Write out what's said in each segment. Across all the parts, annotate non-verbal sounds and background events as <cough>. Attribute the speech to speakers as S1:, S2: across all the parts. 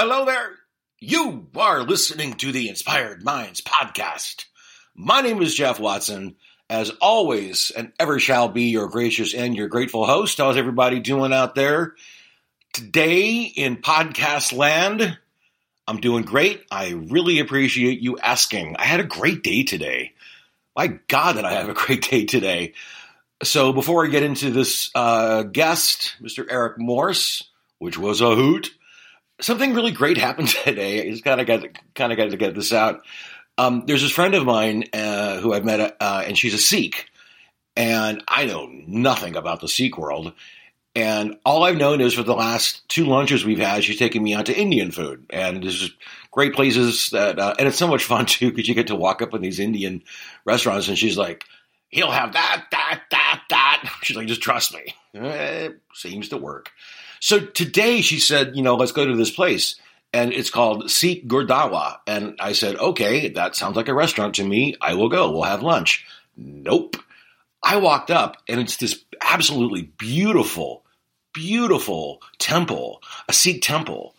S1: hello there. You are listening to the Inspired Minds podcast. My name is Jeff Watson. As always, and ever shall be your gracious and your grateful host. How's everybody doing out there? Today in podcast land, I'm doing great. I really appreciate you asking. I had a great day today. My God, did I have a great day today. So before I get into this uh, guest, Mr. Eric Morse, which was a hoot, something really great happened <laughs> today. I just kind of got kind of got to get this out. Um, there's this friend of mine uh, who I've met, uh, and she's a Sikh, and I know nothing about the Sikh world. And all I've known is for the last two lunches we've had, she's taken me out to Indian food, and this is great places that, uh, and it's so much fun <laughs> too because you get to walk up in these Indian restaurants, and she's like, "He'll have that, that, that, that." <laughs> She's like, "Just trust me." It seems to work. So today she said, you know, let's go to this place. And it's called Sikh Gurdwara. And I said, okay, that sounds like a restaurant to me. I will go. We'll have lunch. Nope. I walked up and it's this absolutely beautiful, beautiful temple, a Sikh temple.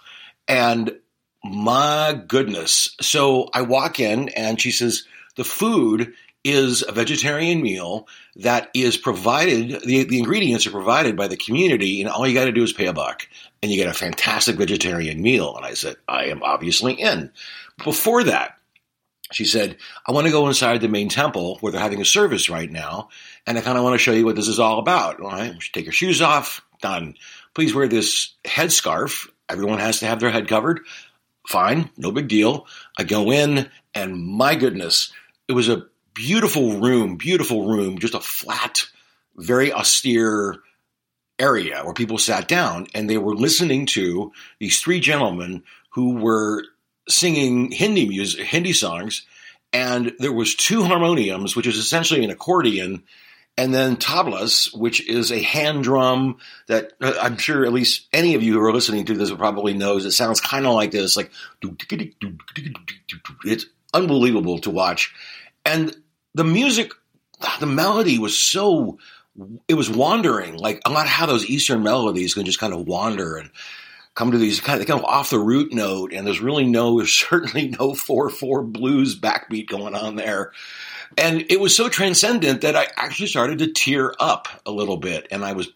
S1: And my goodness. So I walk in and she says, the food is a vegetarian meal that is provided, the, the ingredients are provided by the community, and all you got to do is pay a buck, and you get a fantastic vegetarian meal. And I said, I am obviously in. Before that, she said, I want to go inside the main temple where they're having a service right now, and I kind of want to show you what this is all about. All right, take your shoes off. Done. Please wear this headscarf. Everyone has to have their head covered. Fine, no big deal. I go in, and my goodness, it was a beautiful room, beautiful room, just a flat, very austere area where people sat down and they were listening to these three gentlemen who were singing Hindi music, Hindi songs, and there was two harmoniums, which is essentially an accordion, and then tablas, which is a hand drum that uh, I'm sure at least any of you who are listening to this will probably knows. It sounds kind of like this, like it's unbelievable to watch. And the music, the melody was so, it was wandering, like a lot how those Eastern melodies can just kind of wander and come to these kind of, kind of off the root note. And there's really no, <laughs> there's certainly no 4-4 blues backbeat going on there. And it was so transcendent that I actually started to tear up a little bit. And I was,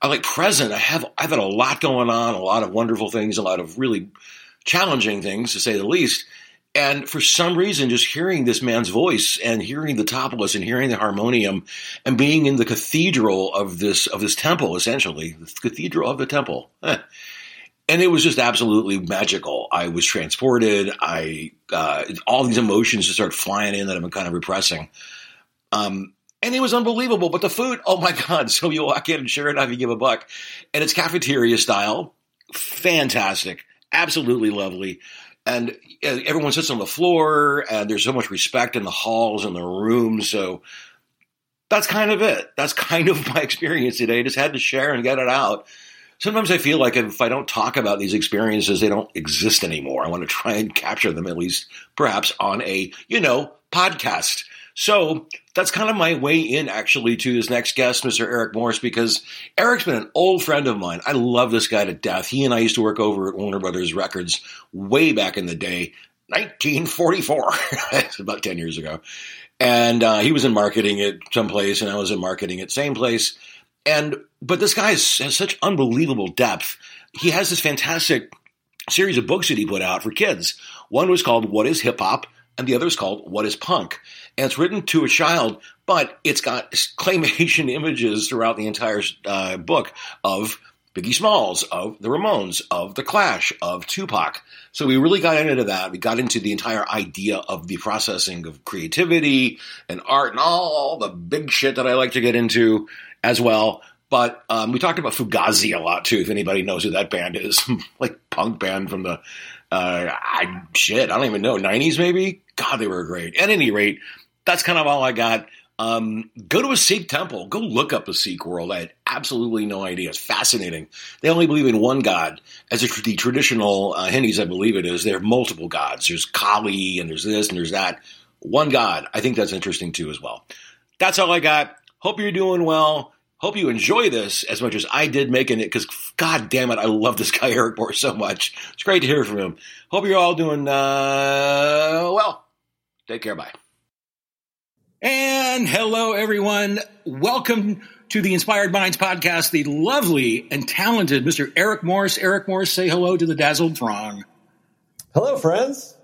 S1: I like present. I have, I've had a lot going on, a lot of wonderful things, a lot of really challenging things to say the least. And for some reason, just hearing this man's voice and hearing the tablas and hearing the harmonium and being in the cathedral of this of this temple, essentially the cathedral of the temple, and it was just absolutely magical. I was transported. I uh, all these emotions just started flying in that I've been kind of repressing. Um, and it was unbelievable. But the food, oh my god! <laughs> So you walk in and sure enough, you give a buck, and it's cafeteria style, fantastic, absolutely lovely and everyone sits on the floor and there's so much respect in the halls and the rooms so that's kind of it. That's kind of <laughs> my experience today. I just had to share and get it out. Sometimes i feel like if i don't talk about these experiences they don't exist anymore. I want to try and capture them at least perhaps on a you know podcast so that's kind of my way in actually to this next guest, Mr. Eric Morse, because Eric's been an old friend of mine. I love this guy to death. He and I used to work over at Warner Brothers Records way back in the day, 1944. <laughs> about 10 years ago. And uh, he was in marketing at some place, and I was in marketing at same place. And but this guy has, has such unbelievable depth. He has this fantastic series of books that he put out for kids. One was called "What Is Hip Hop," and the other is called "What Is Punk." and it's written to a child, but it's got claymation <laughs> images throughout the entire uh, book of Biggie Smalls, of the Ramones, of the Clash, of Tupac. So we really got into that. We got into the entire idea of the processing of creativity and art and all the big shit that I like to get into as well. But um, we talked about Fugazi a lot too. If anybody knows who that band is, <laughs> like punk band from the uh, I, shit, I don't even know, 90s maybe? God, they were great. At any rate, that's kind of all I got. Um, go to a Sikh temple. Go look up the Sikh world. I had absolutely no idea. It's fascinating. They only believe in one God. As the traditional uh, Hindus, I believe it is, there are multiple gods. There's Kali and there's this and there's that. One God. I think that's interesting too as well. That's all I got. Hope you're doing well. Hope you enjoy this as much as I did making it because, god damn it, I love this <laughs> guy Eric Morse so much. It's great to hear from him. Hope you're all doing uh, well. Take care. Bye.
S2: And hello, everyone. Welcome to the Inspired Minds podcast. The lovely and talented Mr. Eric Morris. Eric Morris, say hello to the dazzled throng.
S3: Hello, friends.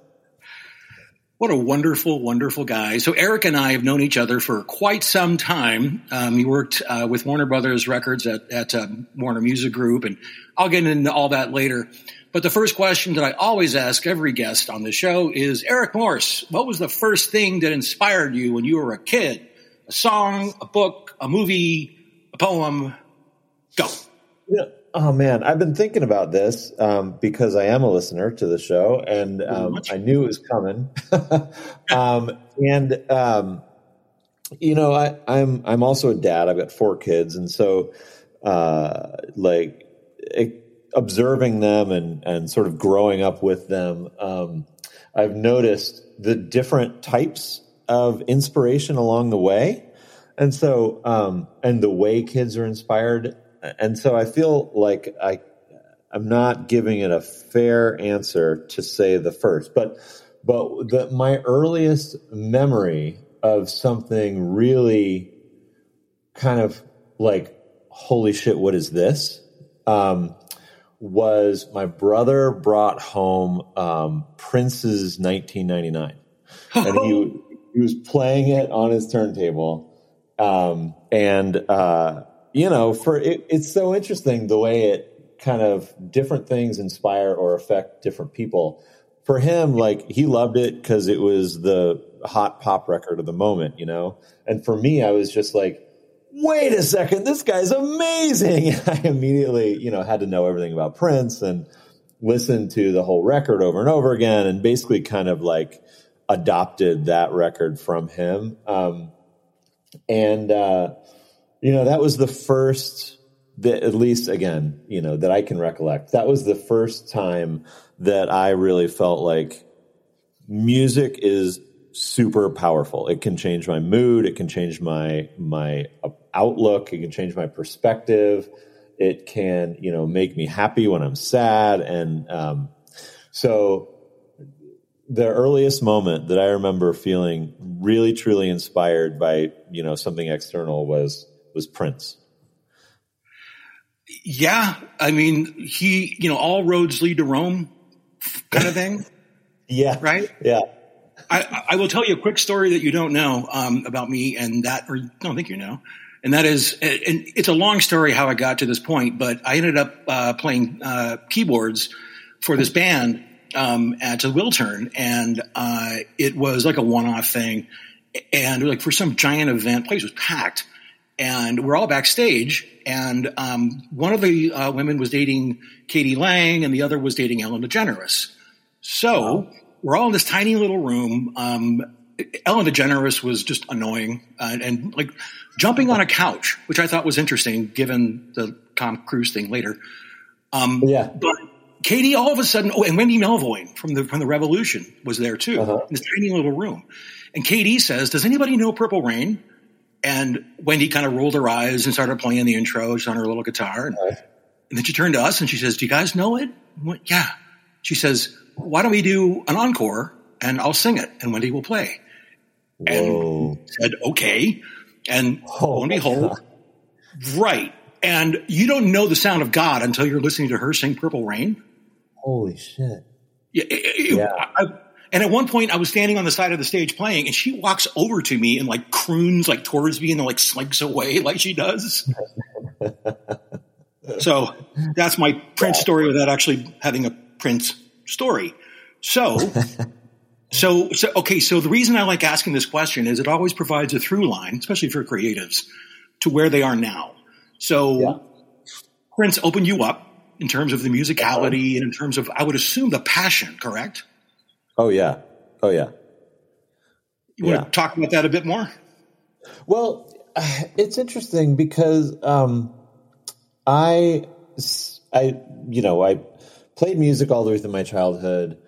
S2: What a wonderful, wonderful guy. So Eric and I have known each other for quite some time. Um, he worked uh, with Warner Brothers Records at, at uh, Warner Music Group, and I'll get into all that later. But the first question that I always ask every guest on the show is, Eric Morse, what was the first thing that inspired you when you were a kid? A song, a book, a movie, a poem? Go.
S3: Yeah. Oh man, I've been thinking about this um, because I am a listener to the show, and um, I knew it was coming. <laughs> um, and um, you know, I, I'm I'm also a dad. I've got four kids, and so uh, like it, observing them and and sort of growing up with them, um, I've noticed the different types of inspiration along the way, and so um, and the way kids are inspired and so I feel like I I'm not giving it a fair answer to say the first, but but the, my earliest memory of something really kind of like holy shit, what is this? Um, was my brother brought home um, Prince's 1999, <laughs> and he he was playing it on his turntable, um, and. Uh, you know, for it, it's so interesting the way it kind of different things inspire or affect different people. For him, like he loved it because it was the hot pop record of the moment, you know. And for me, I was just like, wait a second, this guy's amazing. <laughs> I immediately, you know, had to know everything about Prince and listen to the whole record over and over again, and basically kind of like adopted that record from him. Um, and uh, you know, that was the first that at least again, you know, that I can recollect. That was the first time that I really felt like music is super powerful. It can change my mood, it can change my my outlook, it can change my perspective. It can, you know, make me happy when I'm sad and um so the earliest moment that I remember feeling really truly inspired by, you know, something external was was Prince.
S2: Yeah, I mean, he, you know, all roads lead to Rome, kind of thing. <laughs>
S3: yeah,
S2: right.
S3: Yeah.
S2: I, I will tell you a quick story that you don't know um, about me, and that, or don't think you know, and that is, and it's a long story how I got to this point, but I ended up uh, playing uh, keyboards for this band um, at a Wiltern, and uh, it was like a one-off thing, and like for some giant event, place was packed and we're all backstage. And um, one of the uh, women was dating k.d. lang, and the other was dating Ellen DeGeneres. So. We're all in this tiny little room. Um, Ellen DeGeneres was just annoying uh, and like jumping on a couch, which I thought was interesting given the Tom Cruise thing later. Um, yeah. But k.d., all of a sudden, oh, and Wendy Melvoin from the from the Revolution was there too uh-huh. in this tiny little room. And k.d. says, "Does anybody know Purple Rain?" And Wendy kind of rolled her eyes and started playing the intro. She's on her little guitar. And, and, then she turned to us and she says, Do you guys know it? Went, yeah. She says, Why don't we do an encore and I'll sing it and Wendy will play. Whoa. And said, Okay. And oh, lo and behold, right. And you don't know the sound of God until you're listening to her sing Purple Rain.
S3: Holy shit.
S2: Yeah. It, yeah. I, and at one point, I was standing on the side of the stage playing, and she walks over to me and like croons like towards me and then like slinks away <laughs> like she does. <laughs> so that's my Prince story without actually having a Prince story. So, <laughs> so, so, okay. So the reason I like asking this question is it always provides a through line, especially for creatives, to where they are now. So, yeah. Prince opened you up in terms of the musicality and in terms of, I would assume, the passion. Correct?
S3: Oh yeah. Oh yeah.
S2: You want yeah. to talk about that a bit more?
S3: Well, <sighs> it's interesting because um, I, I, you know, I played music all the way through my childhood.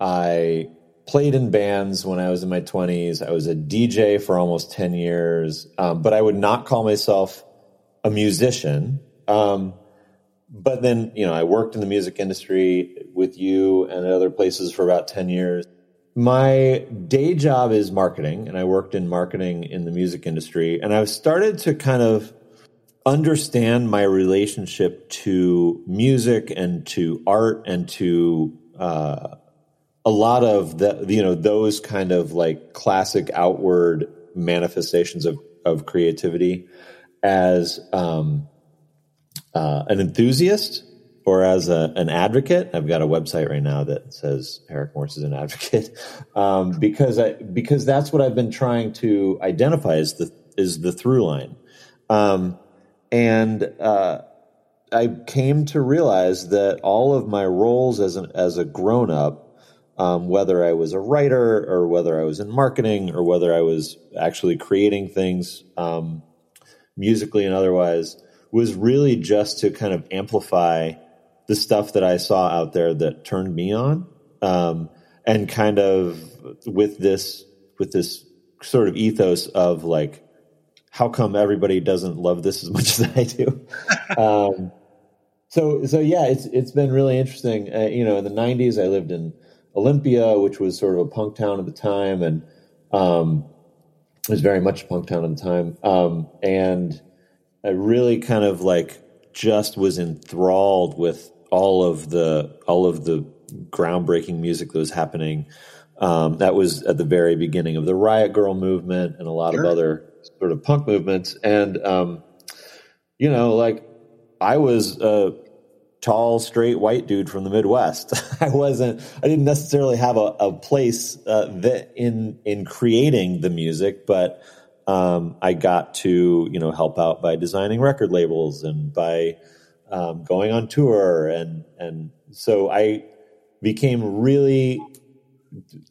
S3: I played in bands when I was in my twenties. I was a DJ for almost ten years, um, but I would not call myself a musician. Um, but then, you know, I worked in the music industry with you and at other places for about 10 years. My day job is marketing, and I worked in marketing in the music industry. And I've started to kind of understand my relationship to music and to art and to uh, a lot of the you know those kind of like classic outward manifestations of of creativity as um, uh, an enthusiast or as a, an advocate. I've got a website right now that says Eric Morse is an advocate <laughs> um, because I because that's what I've been trying to identify as the is the through line, um, and uh, I came to realize that all of my roles as an as a grown up. Um, whether I was a writer or whether I was in marketing or whether I was actually creating things um, musically and otherwise, was really just to kind of amplify the stuff that I saw out there that turned me on, um, and kind of with this with this sort of ethos of like, how come everybody doesn't love this as much <laughs> as I do? um, so so yeah, it's it's been really interesting. Uh, you know, in the '90s, I lived in Olympia, which was sort of a punk town at the time, and um, it was very much a punk town at the time, um, and I really kind of like just was enthralled with all of the all of the groundbreaking music that was happening. Um, that was at the very beginning of the Riot Grrrl movement and a lot sure. of other sort of punk movements. And um, you know, like I was a tall, straight white dude from the Midwest. <laughs> I wasn't. I didn't necessarily have a, a place uh, that in in creating the music, but um, I got to you know help out by designing record labels and by um, going on tour and and so I became really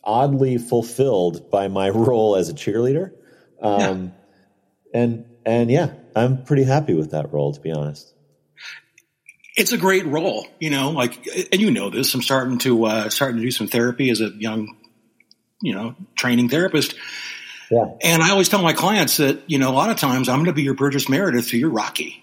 S3: oddly fulfilled by my <laughs> role as a cheerleader. Um. And and yeah, I'm pretty happy with that role to be honest.
S2: It's a great role, you know. Like, and you know this. I'm starting to uh, starting to do some therapy as a young, you know, training therapist
S3: yeah.
S2: And I always tell my clients that, you know, a lot of times I'm going to be your Burgess Meredith to your Rocky.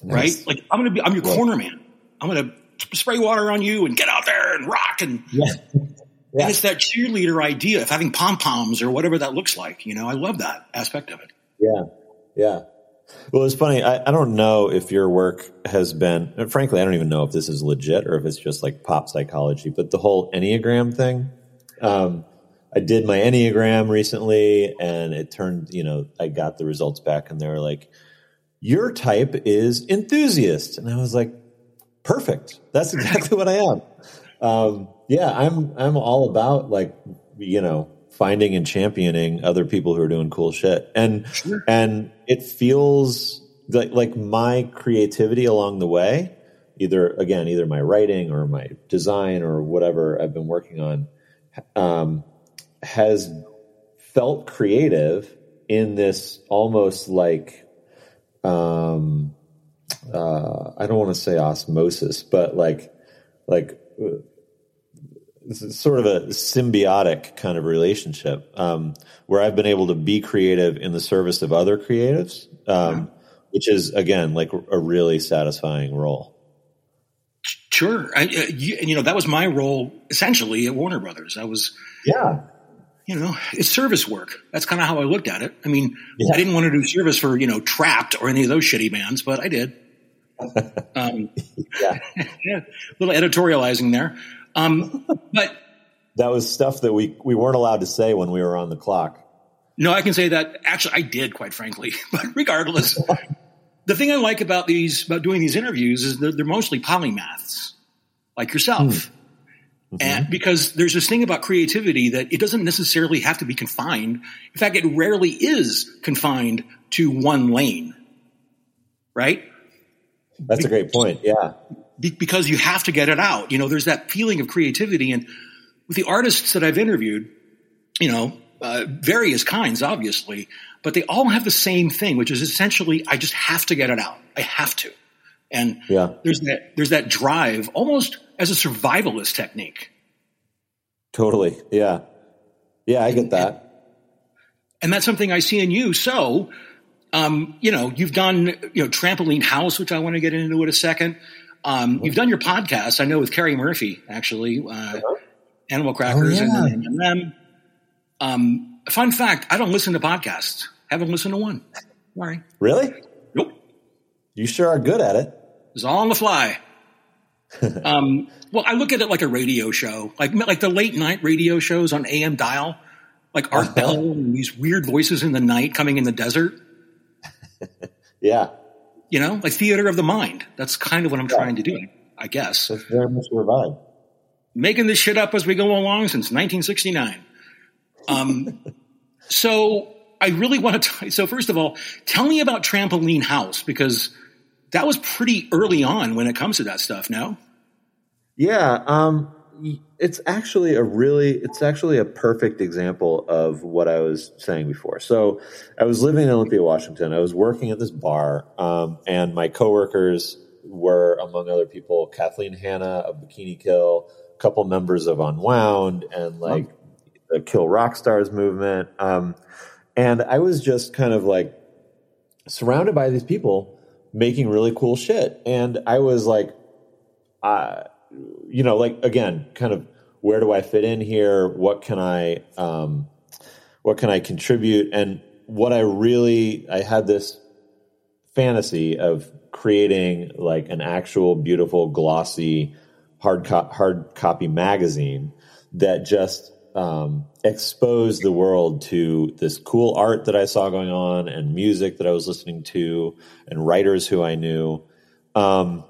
S2: Nice. Right? Like I'm going to be, I'm your yeah. corner man. I'm going to spray water on you and get out there and rock. And, yeah. <laughs> Yeah. and it's that cheerleader idea of having pom poms or whatever that looks like. You know, I love that aspect of it.
S3: Yeah. Yeah. Well, it's funny. I, I don't know if your work has been, frankly, I don't even know if this is legit or if it's just like pop psychology, but the whole Enneagram thing. Um, I did my Enneagram recently and it turned, you know, I got the results back and they were like, your type is enthusiast. And I was like, perfect. That's exactly <laughs> what I am. Um, yeah, I'm, I'm all about like, you know, finding and championing other people who are doing cool shit. And, sure. and it feels like, like my creativity along the way, either again, either my writing or my design or whatever I've been working on, um, has felt creative in this almost like um uh I don't want to say osmosis but like like sort of a symbiotic kind of relationship um, where I've been able to be creative in the service of other creatives, um, which is again like a really satisfying role.
S2: Sure, I, uh, you, and you know that was my role essentially at Warner Brothers. I was
S3: yeah
S2: you know, it's service work. That's kind of how I looked at it. I mean, yeah. I didn't want to do service for, you know, Trapt or any of those shitty bands, but I did. <laughs> Um, yeah. <laughs> yeah. little editorializing there. Um, but
S3: that was stuff that we, we weren't allowed to say when we were on the clock.
S2: No, I can say that actually I did, quite frankly. <laughs> But regardless, the thing I like about these, about doing these interviews is that they're mostly polymaths like yourself. Hmm. Mm-hmm. And because there's this thing about creativity that it doesn't necessarily have to be confined. In fact, it rarely is confined to one lane. Right?
S3: That's a great point. Yeah.
S2: Because you have to get it out. You know, there's that feeling of creativity. And with the artists that I've interviewed, you know, uh, various kinds, obviously, but they all have the same thing, which is essentially, I just have to get it out. I have to. And yeah. there's that, there's that drive almost as a survivalist technique.
S3: Totally. Yeah. Yeah, I get that.
S2: And that's something I see in you. So Um, you know, you've done you know trampoline house, which I want to get into in a second. Um, you've done your podcast, I know, with Carrie Murphy, actually, uh, uh-huh. Animal Crackers oh, yeah. and, and them. Um, fun fact: I don't listen to podcasts. Haven't listened to one. Sorry.
S3: Really?
S2: Nope.
S3: You sure are good at it.
S2: It's all on the fly. <laughs> um, well, I look at it like a radio show, like like the late night radio shows on AM dial, like Art uh-huh. Bell and these weird voices in the night coming in the desert. <laughs>
S3: yeah,
S2: you know, like theater of the mind. That's kind of what I'm yeah. trying to do, I guess.
S3: That's very much your vibe.
S2: Making this shit up as we go along since 1969. Um, <laughs> so I really want to. so first of all, tell me about Trampoline House because that was pretty early on when it comes to that stuff. No.
S3: Yeah, um, it's actually a really it's actually a perfect example of what I was saying before. So I was living in Olympia, Washington. I was working at this bar, um, and my coworkers were, among other people, Kathleen Hanna of Bikini Kill, a couple members of Unwound, and like the Kill Rock Stars movement. Um, and I was just kind of like surrounded by these people making really cool shit, and I was like, uh, you know, like again, kind of where do I fit in here? What can I, um, what can I contribute? And what I really, I had this fantasy of creating like an actual beautiful, glossy, hard co- hard copy magazine that just um, exposed the world to this cool art that I saw going on and music that I was listening to and writers who I knew. Um,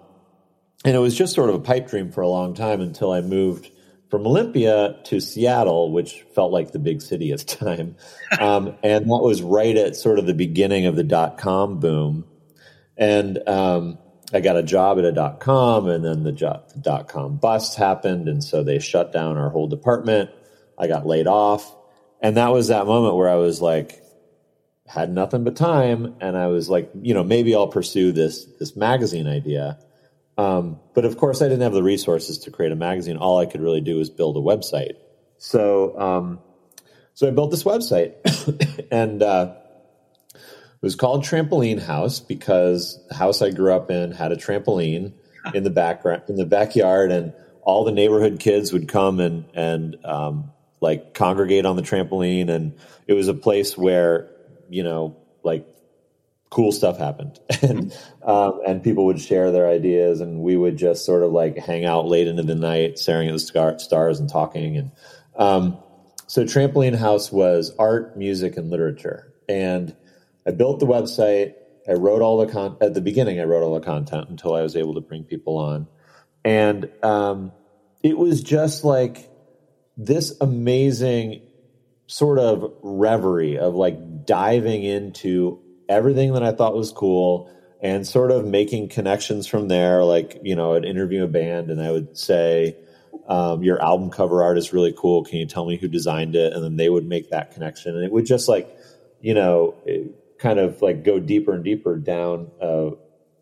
S3: and it was just sort of a pipe dream for a long time until I moved from Olympia to Seattle, which felt like the big city at the time. <laughs> Um, and that was right at sort of the beginning of the dot com boom. And um, I got a job at a dot com, and then the, the dot com bust happened. And so they shut down our whole department. I got laid off. And that was that moment where I was like, had nothing but time. And I was like, you know, maybe I'll pursue this, this magazine idea. Um, but of course, I didn't have the resources to create a magazine. All I could really do was build a website. So, um, so I built this website, <coughs> and uh, it was called Trampoline House because the house I grew up in had a trampoline in the background in the backyard, and all the neighborhood kids would come and and um, like congregate on the trampoline, and it was a place where you know like cool stuff happened. <laughs> And um, and people would share their ideas and we would just sort of like hang out late into the night staring at the star- stars and talking and um, so trampoline house was art music and literature. And i built the website. I wrote all the con at the beginning i wrote all the content until i was able to bring people on. And um, it was just like this amazing sort of reverie of like diving into everything that I thought was cool and sort of making connections from there. Like, you know, I'd interview a band and I would say, um, your album cover art is really cool. Can you tell me who designed it? And then they would make that connection. And it would just like, you know, kind of like go deeper and deeper down a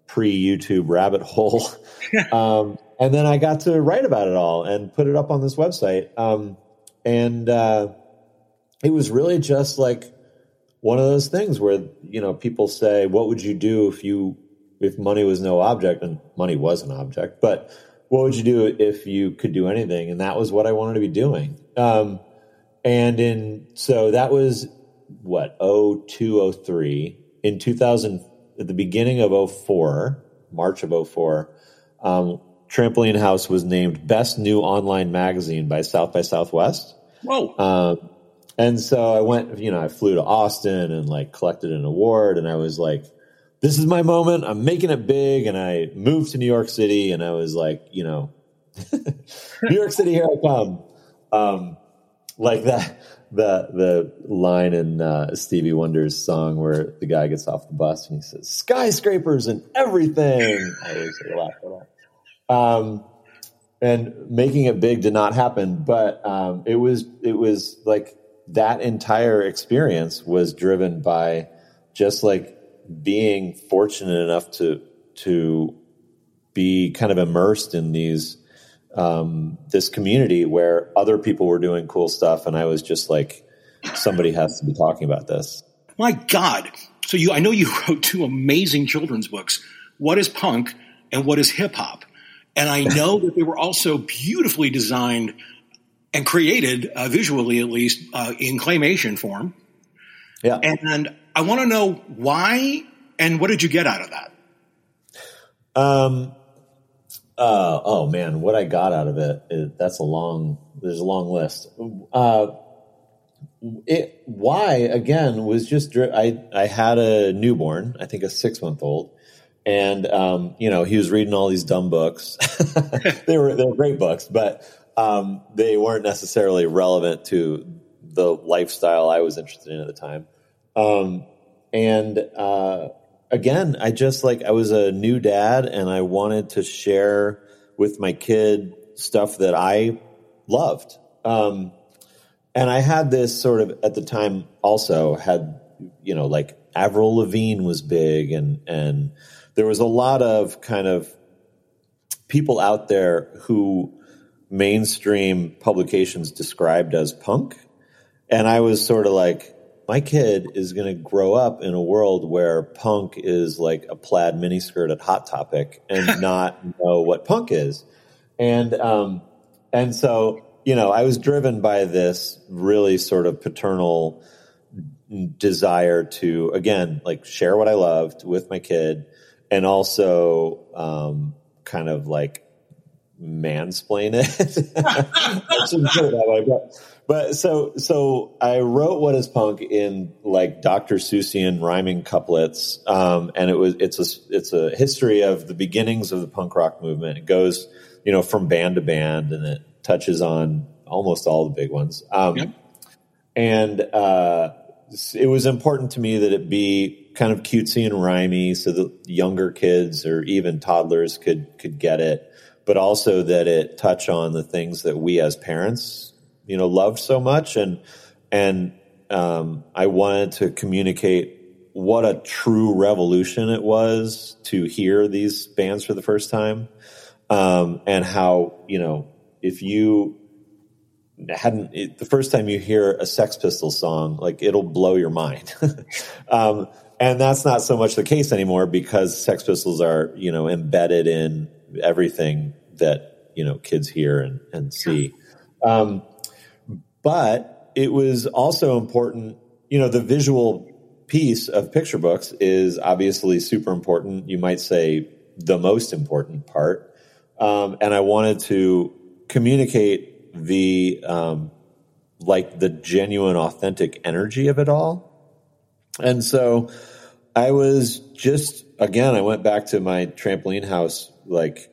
S3: pre YouTube rabbit hole. <laughs> um, and then I got to write about it all and put it up on this website. Um, and uh, it was really just like one of those things where you know people say, "What would you do if you if money was no object?" And money was an object, but what would you do if you could do anything? And that was what I wanted to be doing. Um, and in so that was what 0203 in 2000 at the beginning of 04 march of 04 um, trampoline house was named best new online magazine by south by southwest
S2: whoa
S3: um, and so I went, you know, I flew to Austin and like collected an award and I was like, this is my moment. I'm making it big. And I moved to New York City and I was like, you know, <laughs> New York City, here I come. Um, like that, the, the line in uh, Stevie Wonder's song where the guy gets off the bus and he says, skyscrapers and everything. I always laugh at that. Um, and making it big did not happen, but um, it was, it was like, that entire experience was driven by just like being fortunate enough to to be kind of immersed in these um, this community where other people were doing cool stuff, and I was just like, somebody has to be talking about this.
S2: My God, so you, I know you <laughs> wrote two amazing children's books. What is punk and what is hip hop? And I know that they were also beautifully designed and created uh, visually, at least uh, in claymation form.
S3: Yeah.
S2: And I want to know why and what did you get out of that?
S3: Um. Uh, oh man, what I got out of it—that's a long. There's a long list. Uh, it why again was just I I had a newborn, I think a six month old, and um, you know he was reading all these dumb books. <laughs> they were they were great books, but um, they weren't necessarily relevant to the lifestyle I was interested in at the time. Um, and uh, again, I just like I was a new dad, and I wanted to share with my kid stuff that I loved. Um, and I had this sort of at the time also had you know like Avril Lavigne was big and and there was a lot of kind of people out there who mainstream publications described as punk and I was sort of like my kid is going to grow up in a world where punk is like a plaid miniskirt at Hot Topic and <laughs> not know what punk is. And um, and so you know, I was driven by this really sort of paternal desire to, again, like share what I loved with my kid and also um, kind of like mansplain it. <laughs> but, but so, so I wrote What is Punk in like Dr. Seussian rhyming couplets. Um, and it was, it's a, it's a history of the beginnings of the punk rock movement. It goes, you know, from band to band and it touches on almost all the big ones. Um, yep. And uh, it was important to me that it be kind of cutesy and rhymy, so that younger kids or even toddlers could could get it, but also that it touch on the things that we as parents, you know, loved so much, and and um, I wanted to communicate what a true revolution it was to hear these bands for the first time, um, and how you know if you hadn't it, the first time you hear a Sex Pistols song, like it'll blow your mind. <laughs> um, and that's not so much the case anymore because Sex Pistols are you know embedded in everything that you know kids hear and, and see. Um, but it was also important, you know, the visual piece of picture books is obviously super important. You might say the most important part. Um, and I wanted to communicate the um, like the genuine, authentic energy of it all. And so I was just again, I went back to my trampoline house like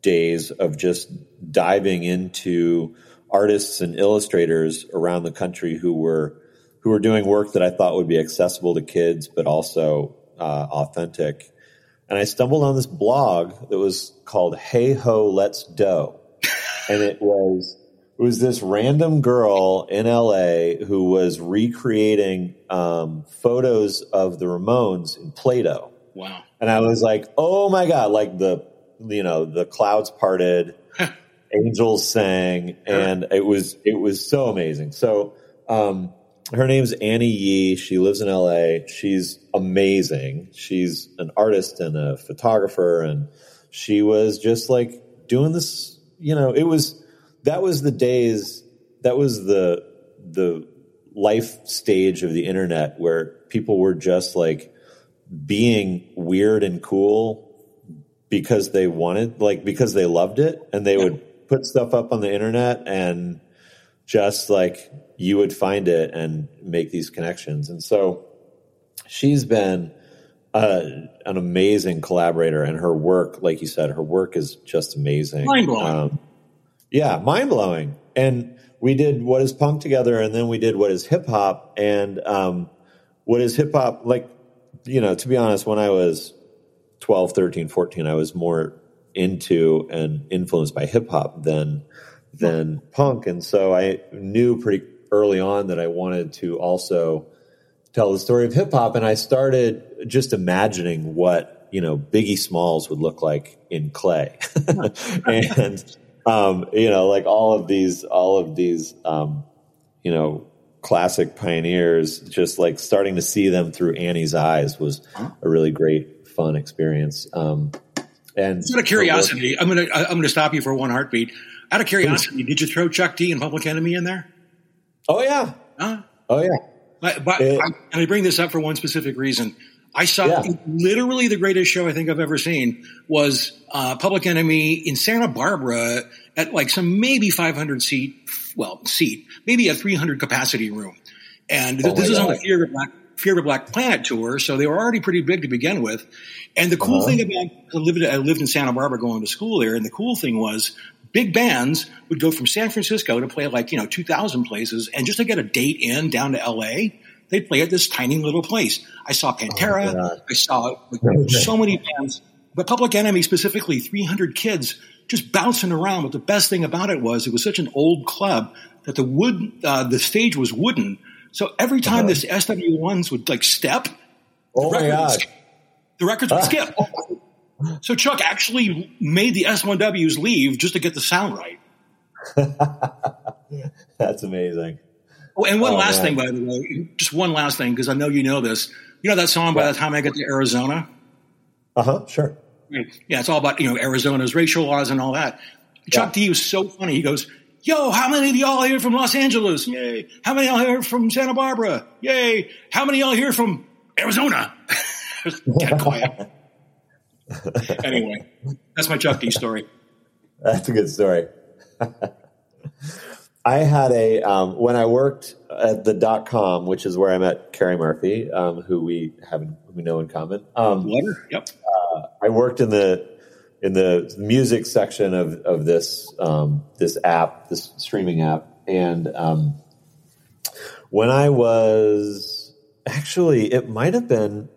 S3: days of just diving into artists and illustrators around the country who were who were doing work that I thought would be accessible to kids, but also uh, authentic. And I stumbled on this blog that was called "Hey Ho Let's Dough," and it was it was this random girl in LA who was recreating um, photos of the Ramones in Play-Doh.
S2: Wow!
S3: And I was like, "Oh my god!" Like the you know the clouds parted, <laughs> angels sang, and it was it was so amazing. So um, her name's Anny Yi. She lives in LA. She's amazing. She's an artist and a photographer, and she was just like doing this. You know, it was that was the days that was the the life stage of the internet where people were just like being weird and cool because they wanted like because they loved it. And they yeah. would put stuff up on the internet and just like you would find it and make these connections. And so she's been uh, an amazing collaborator and her work like you said her work is just amazing.
S2: Mind-blowing. Um,
S3: yeah, mind blowing. And we did what is punk together, and then we did what is hip hop. And um, what is hip hop, like, you know, to be honest, when I was 12, 13, 14, I was more into and influenced by hip hop than than punk. And so I knew pretty early on that I wanted to also tell the story of hip hop. And I started just imagining what, you know, Biggie Smalls would look like in clay. <laughs> and um, you know, like all of these, all of these, um, you know, classic pioneers, just like starting to see them through Anny's eyes was a really great, fun experience. Um, and
S2: out of curiosity, I'm gonna I'm gonna stop you for one heartbeat. Out of curiosity, did you throw Chuck D and Public Enemy in there?
S3: Oh yeah.
S2: Huh?
S3: Oh yeah.
S2: But, but it, I, and I bring this up for one specific reason. I saw yeah. literally the greatest show I think I've ever seen was uh, Public Enemy in Santa Barbara at like some maybe 500 seat, well, seat, maybe a 300 capacity room. And th- oh this is on the Fear of Black Fear of Black Planet tour, so they were already pretty big to begin with. And the cool uh-huh. thing about I lived, I lived in Santa Barbara going to school there, and the cool thing was big bands would go from San Francisco to play like you know 2,000 places, and just to get a date in down to L.A they play at this tiny little place. I saw Pantera. Oh I saw like, so <laughs> many bands, but Public Enemy specifically, 300 kids just bouncing around. But the best thing about it was it was such an old club that the wood, uh, the stage was wooden. So every time uh-huh. this S1Ws would like step,
S3: oh my god,
S2: the records would skip. So Chuck actually made the S1Ws leave just to get the sound right. <laughs>
S3: That's amazing.
S2: Oh, and one oh, last man. thing, by the way, just one last thing, because I know you know this. You know that song, By the Time I Get to Arizona?
S3: Uh huh, sure.
S2: Yeah, it's all about, you know, Arizona's racial laws and all that. Chuck D was so funny. He goes, Yo, how many of y'all here from Los Angeles? Yay. How many y'all here from Santa Barbara? Yay. How many of y'all here from Arizona? <laughs> Get <laughs> quiet. anyway, that's my Chuck D story.
S3: That's a good story. <laughs> I had a um, when I worked at the dot com, which is where I met Carrie Murphy, um, who we have we know in common. Um,
S2: Yep.
S3: Uh, I worked in the in the music section of of this um, this app, this streaming app, and um, when I was actually, it might have been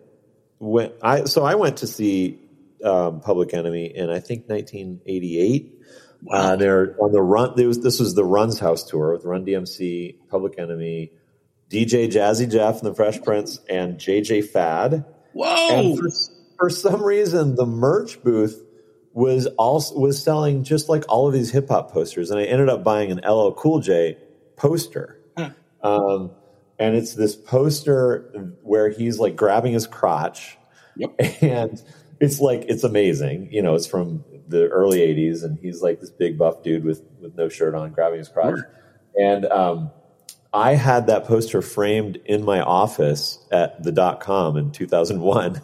S3: when I so I went to see um, Public Enemy in I think 1988 Wow. Uh, they're on the run. Was, this was the Run's House tour with Run DMC, Public Enemy, DJ Jazzy Jeff and the Fresh Prince, and JJ Fad.
S2: Whoa!
S3: For, for, some reason, the merch booth was also was selling just like all of these hip hop posters, and I ended up buying an LL Cool J poster. Huh. Um, and it's this poster where he's like grabbing his crotch,
S2: yep.
S3: and it's like it's amazing. You know, it's from the early '80s, and he's like this big buff dude with with no shirt on, grabbing his crotch. And um, I had that poster framed in my office at the dot com in 2001.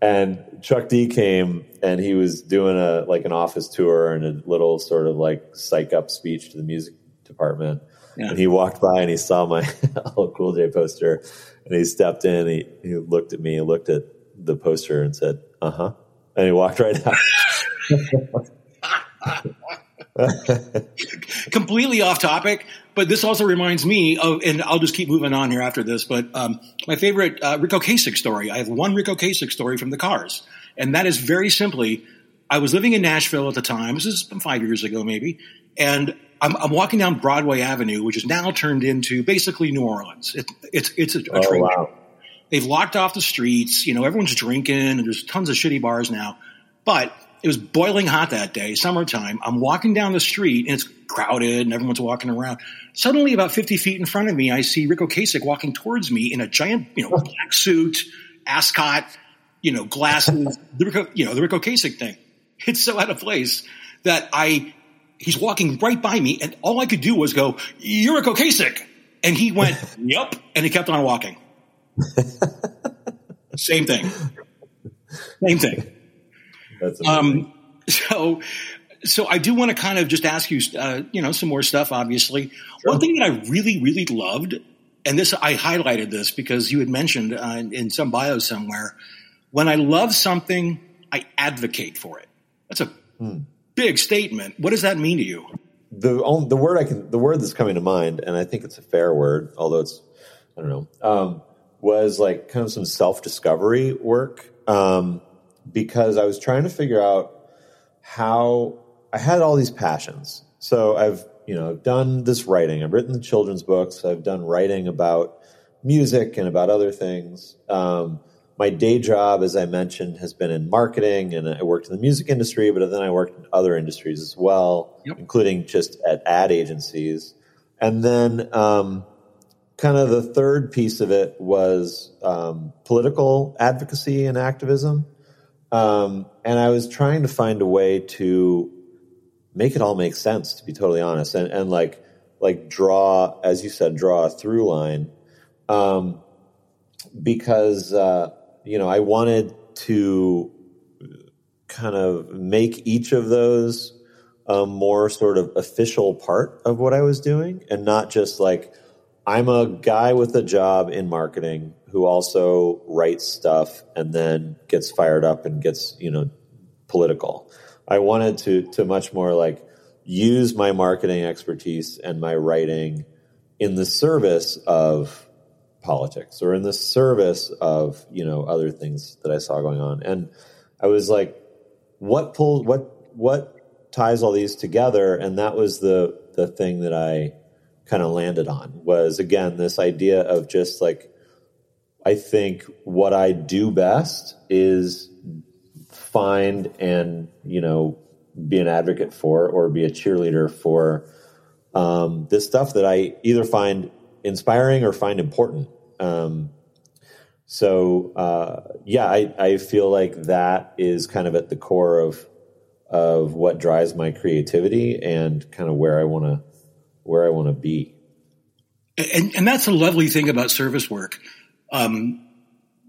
S3: And Chuck D came and he was doing a like an office tour and a little sort of like psych up speech to the music department. Yeah. And he walked by and he saw my <laughs> Cool J poster and he stepped in. He, he looked at me, looked at the poster and said, "Uh huh," and he walked right out. <laughs> <laughs>
S2: Completely off topic, but this also reminds me of, and I'll just keep moving on here after this. But um, my favorite uh, Ric Ocasek story. I have one Ric Ocasek story from the Cars, and that is very simply. I was living in Nashville at the time. This is five years ago, maybe, and I'm, I'm, walking down Broadway Avenue, which is now turned into basically New Orleans. It, it's it's a, a oh, train. Wow. They've locked off the streets. You know, everyone's drinking, and there's tons of shitty bars now. But it was boiling hot that day, summertime. I'm walking down the street and it's crowded and everyone's walking around. Suddenly, about 50 feet in front of me, I see Ric Ocasek walking towards me in a giant, you know, black suit, ascot, you know, glasses, <laughs> the Rick, you know, the Ric Ocasek thing. It's so out of place that I, he's walking right by me and all I could do was go, you're Ric Ocasek. And he went, <laughs> yep. And he kept on walking. <laughs> Same thing. Same thing. That's um, so, so I do want to kind of just ask you, uh, you know, some more stuff. Obviously, sure. one thing that I really, really loved, and this I highlighted this because you had mentioned uh, in some bio somewhere, when I love something, I advocate for it. That's a hmm. big statement. What does that mean to you?
S3: The the word I can the word that's coming to mind, and I think it's a fair word, although it's I don't know, um, was like kind of some self discovery work. Um, because I was trying to figure out how I had all these passions. So I've, you know, done this writing. I've written the children's books. I've done writing about music and about other things. Um, my day job, as I mentioned, has been in marketing, and I worked in the music industry, but then I worked in other industries as well, yep. including just at ad agencies. And then um, kind of the third piece of it was um, political advocacy and activism. Um, and I was trying to find a way to make it all make sense, to be totally honest, and, and like like draw, as you said, draw a through line, um, because uh, you know I wanted to kind of make each of those a more sort of official part of what I was doing, and not just like I'm a guy with a job in marketing who also writes stuff and then gets fired up and gets you know political. I wanted to to much more like use my marketing expertise and my writing in the service of politics or in the service of you know other things that I saw going on. And I was like, what pulls what what ties all these together? And that was the the thing that I kind of landed on was again this idea of just like I think what I do best is find and you know be an advocate for or be a cheerleader for um, this stuff that I either find inspiring or find important. Um, so uh, yeah, I, I feel like that is kind of at the core of of what drives my creativity and kind of where I want to where I want to be.
S2: And, and that's a lovely thing about service work. Um,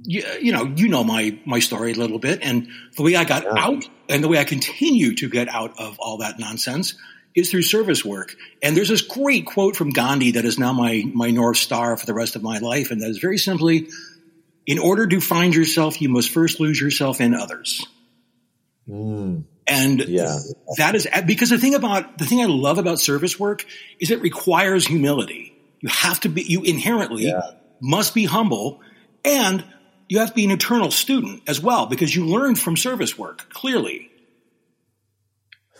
S2: you, you, know, you know my my story a little bit, and the way I got yeah. out, and the way I continue to get out of all that nonsense is through service work. And there's this great quote from Gandhi that is now my my north star for the rest of my life, and that is very simply: in order to find yourself, you must first lose yourself in others. Mm. And yeah. that is because the thing about the thing I love about service work is it requires humility. You have to be, you inherently yeah. Must be humble and you have to be an eternal student as well because you learn from service work clearly.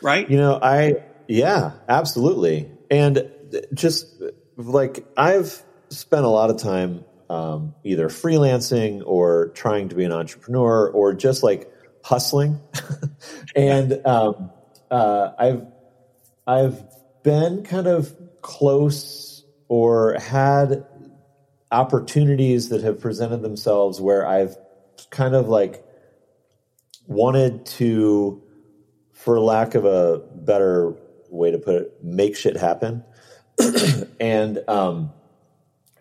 S2: Right?
S3: You know i yeah absolutely. And just like i've spent a lot of time um, either freelancing or trying to be an entrepreneur or just like hustling. <laughs> And um, uh, i've i've been kind of close or had opportunities that have presented themselves where I've kind of like wanted to, for lack of a better way to put it, make shit happen. <clears throat> and um,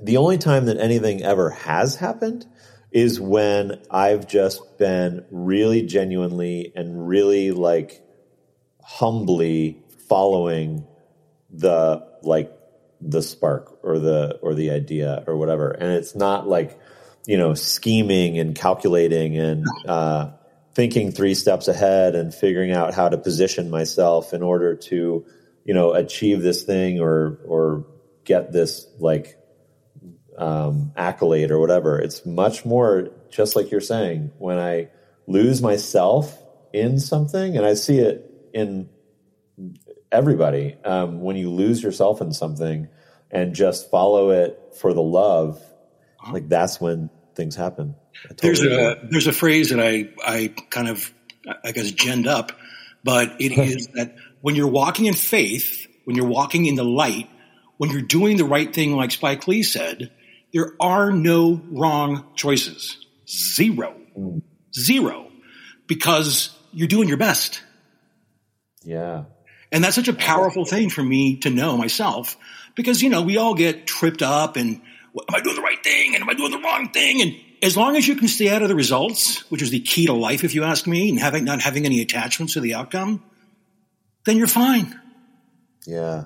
S3: the only time that anything ever has happened is when I've just been really genuinely and really like humbly following the like the spark or the or the idea or whatever. And it's not like you know scheming and calculating and uh, thinking three steps ahead and figuring out how to position myself in order to you know achieve this thing or or get this like um, accolade or whatever. It's much more just like you're saying when i lose myself in something and i see it in everybody. Um, when you lose yourself in something and just follow it for the love, like that's when things happen.
S2: Totally there's a agree. there's a phrase that I I kind of I guess genned up, but it <laughs> is that when you're walking in faith, when you're walking in the light, when you're doing the right thing, like Spike Lee said, there are no wrong choices. Zero. Mm. Zero. Because you're doing your best.
S3: Yeah.
S2: And that's such a powerful thing for me to know myself because, you know, we all get tripped up and am I doing the right thing? And am I doing the wrong thing? And as long as you can stay out of the results, which is the key to life, if you ask me, and having, not having any attachments to the outcome, then you're fine.
S3: Yeah.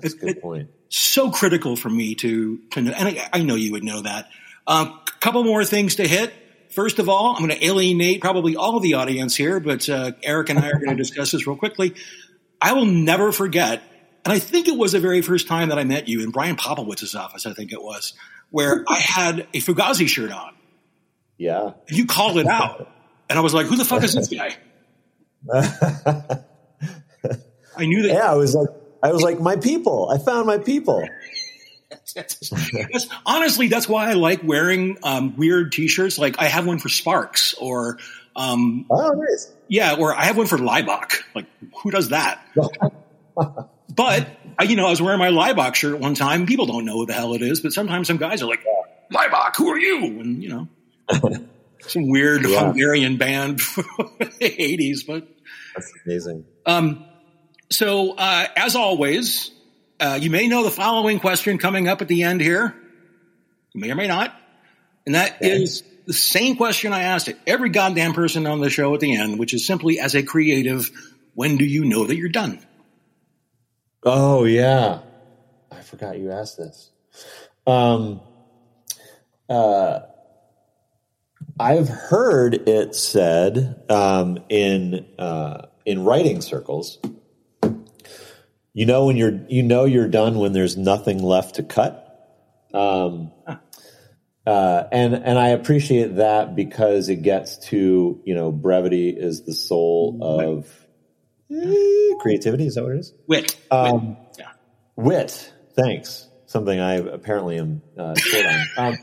S3: That's it, a good point.
S2: So critical for me to, to know, and I, I know you would know that. A uh, couple more things to hit. First of all, I'm going to alienate probably all of the audience here, but uh, Eric and I are going <laughs> to discuss this real quickly. I will never forget, and I think it was the very first time that I met you in Brian Popowitz's office, I think it was, where I had a Fugazi shirt on.
S3: Yeah.
S2: And you called it out. And I was like, who the fuck is this guy? <laughs> I knew that.
S3: Yeah, I was like, I was like, my people. I found my people. <laughs>
S2: that's, honestly, that's why I like wearing um, weird T-shirts. Like I have one for Sparks, or um,
S3: oh, nice.
S2: Yeah, or I have one for Laibach. Like, who does that? <laughs> but I, you know, I was wearing my Laibach shirt one time. People don't know who the hell it is, but sometimes some guys are like, Laibach, who are you? And you know, <laughs> some weird yeah. Hungarian band from <laughs> the eighties. But
S3: that's amazing.
S2: Um, so uh, as always, uh, you may know the following question coming up at the end here. You may or may not, and that okay. is the same question I asked every goddamn person on the show at the end, which is simply as a creative, when do you know that you're done?
S3: Oh yeah, I forgot you asked this. Um, uh, I've heard it said um, in uh, in writing circles. You know when you're you know you're done when there's nothing left to cut. Um, uh, and and I appreciate that because it gets to you know brevity is the soul of eh, creativity. Is that what it is?
S2: Wit.
S3: Um, wit. Yeah. Wit. Thanks. Something I apparently am uh, short on. Um,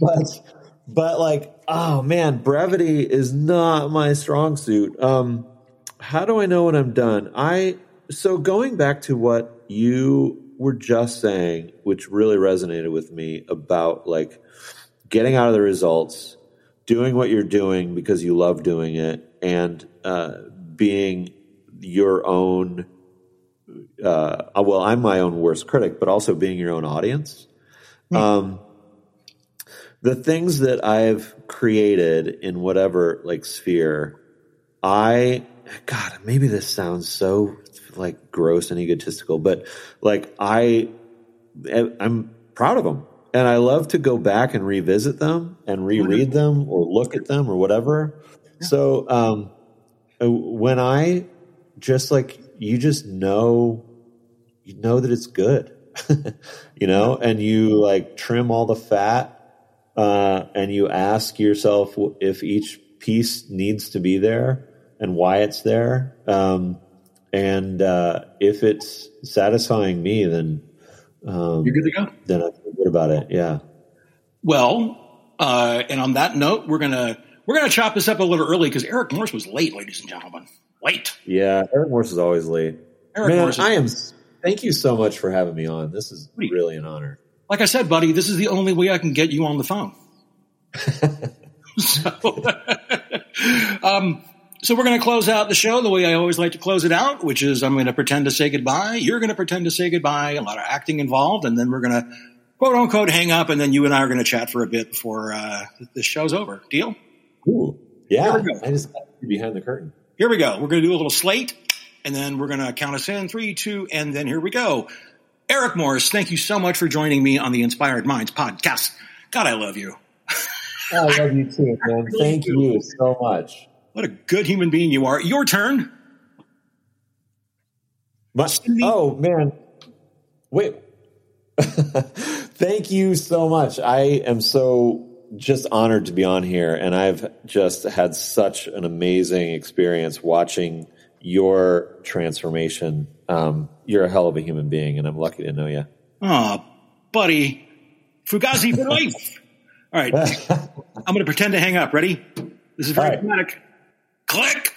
S3: but but like oh man, brevity is not my strong suit. Um, how do I know when I'm done? I so going back to what you were just saying, which really resonated with me about like getting out of the results, doing what you're doing because you love doing it, and uh, being your own. Uh, well, I'm my own worst critic, but also being your own audience. Mm-hmm. Um, the things that I've created in whatever like sphere, I God, maybe this sounds so like gross and egotistical, but like I, I'm proud of them and I love to go back and revisit them and reread them or look at them or whatever. Yeah. So um, uh, when I just like you just know you know that it's good, <laughs> you know, and you like trim all the fat uh, and you ask yourself if each piece needs to be there and why it's there. Um, and uh, if it's satisfying me, then
S2: um, You're good to go.
S3: Then I feel good about it. Yeah.
S2: Well, uh, and on that note, we're gonna we're gonna chop this up a little early because Eric Morse was late, ladies and gentlemen. Late.
S3: Yeah, Eric Morse is always late. Eric Man, Morse I am. Thank you so much for having me on. This is really an honor.
S2: Like I said, buddy, this is the only way I can get you on the phone. <laughs> so, <laughs> um, so we're going to close out the show the way I always like to close it out, which is I'm going to pretend to say goodbye. You're going to pretend to say goodbye. A lot of acting involved, and then we're going to quote unquote hang up, and then you and I are going to chat for a bit before uh, the show's over. Deal?
S3: Ooh, yeah. I just behind the curtain.
S2: Here we go. We're going to do a little slate, and then we're going to count us in three, two, and then here we go. Eric Morse, thank you so much for joining me on the Inspired Minds podcast. God, I love you. <laughs>
S3: I love you too, man. Thank you so much.
S2: What a good human being you are. Your turn.
S3: But, oh man, wait. <laughs> Thank you so much. I am so just honored to be on here, and I've just had such an amazing experience watching your transformation. Um, you're a hell of a human being, and I'm lucky to know you.
S2: Oh, buddy, Fugazi for life. All right, <laughs> I'm going to pretend to hang up. Ready? This is very right. dramatic. Click.